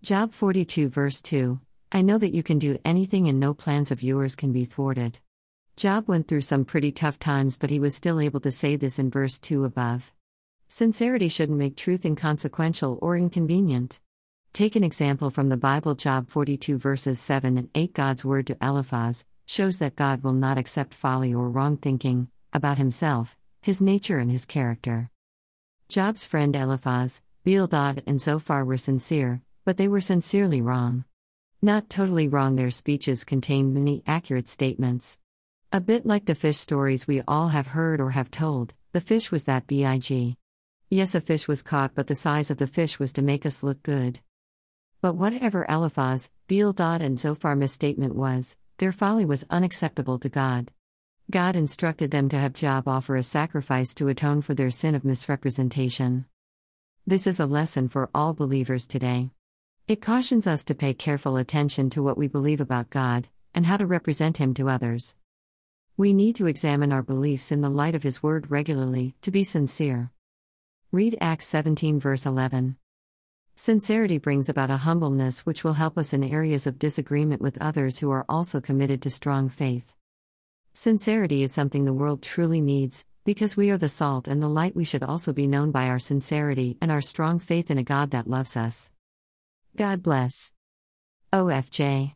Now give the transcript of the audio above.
Job 42, verse 2 I know that you can do anything and no plans of yours can be thwarted. Job went through some pretty tough times, but he was still able to say this in verse 2 above. Sincerity shouldn't make truth inconsequential or inconvenient. Take an example from the Bible, Job 42, verses 7 and 8. God's word to Eliphaz shows that God will not accept folly or wrong thinking about himself, his nature, and his character. Job's friend Eliphaz, Bildad, and Zophar were sincere, but they were sincerely wrong. Not totally wrong, their speeches contained many accurate statements. A bit like the fish stories we all have heard or have told, the fish was that big. Yes, a fish was caught, but the size of the fish was to make us look good. But whatever Eliphaz, Bildad, and Zophar misstatement was, their folly was unacceptable to God. God instructed them to have Job offer a sacrifice to atone for their sin of misrepresentation. This is a lesson for all believers today. It cautions us to pay careful attention to what we believe about God and how to represent Him to others. We need to examine our beliefs in the light of His Word regularly, to be sincere. Read Acts 17, verse 11. Sincerity brings about a humbleness which will help us in areas of disagreement with others who are also committed to strong faith. Sincerity is something the world truly needs, because we are the salt and the light. We should also be known by our sincerity and our strong faith in a God that loves us. God bless. OFJ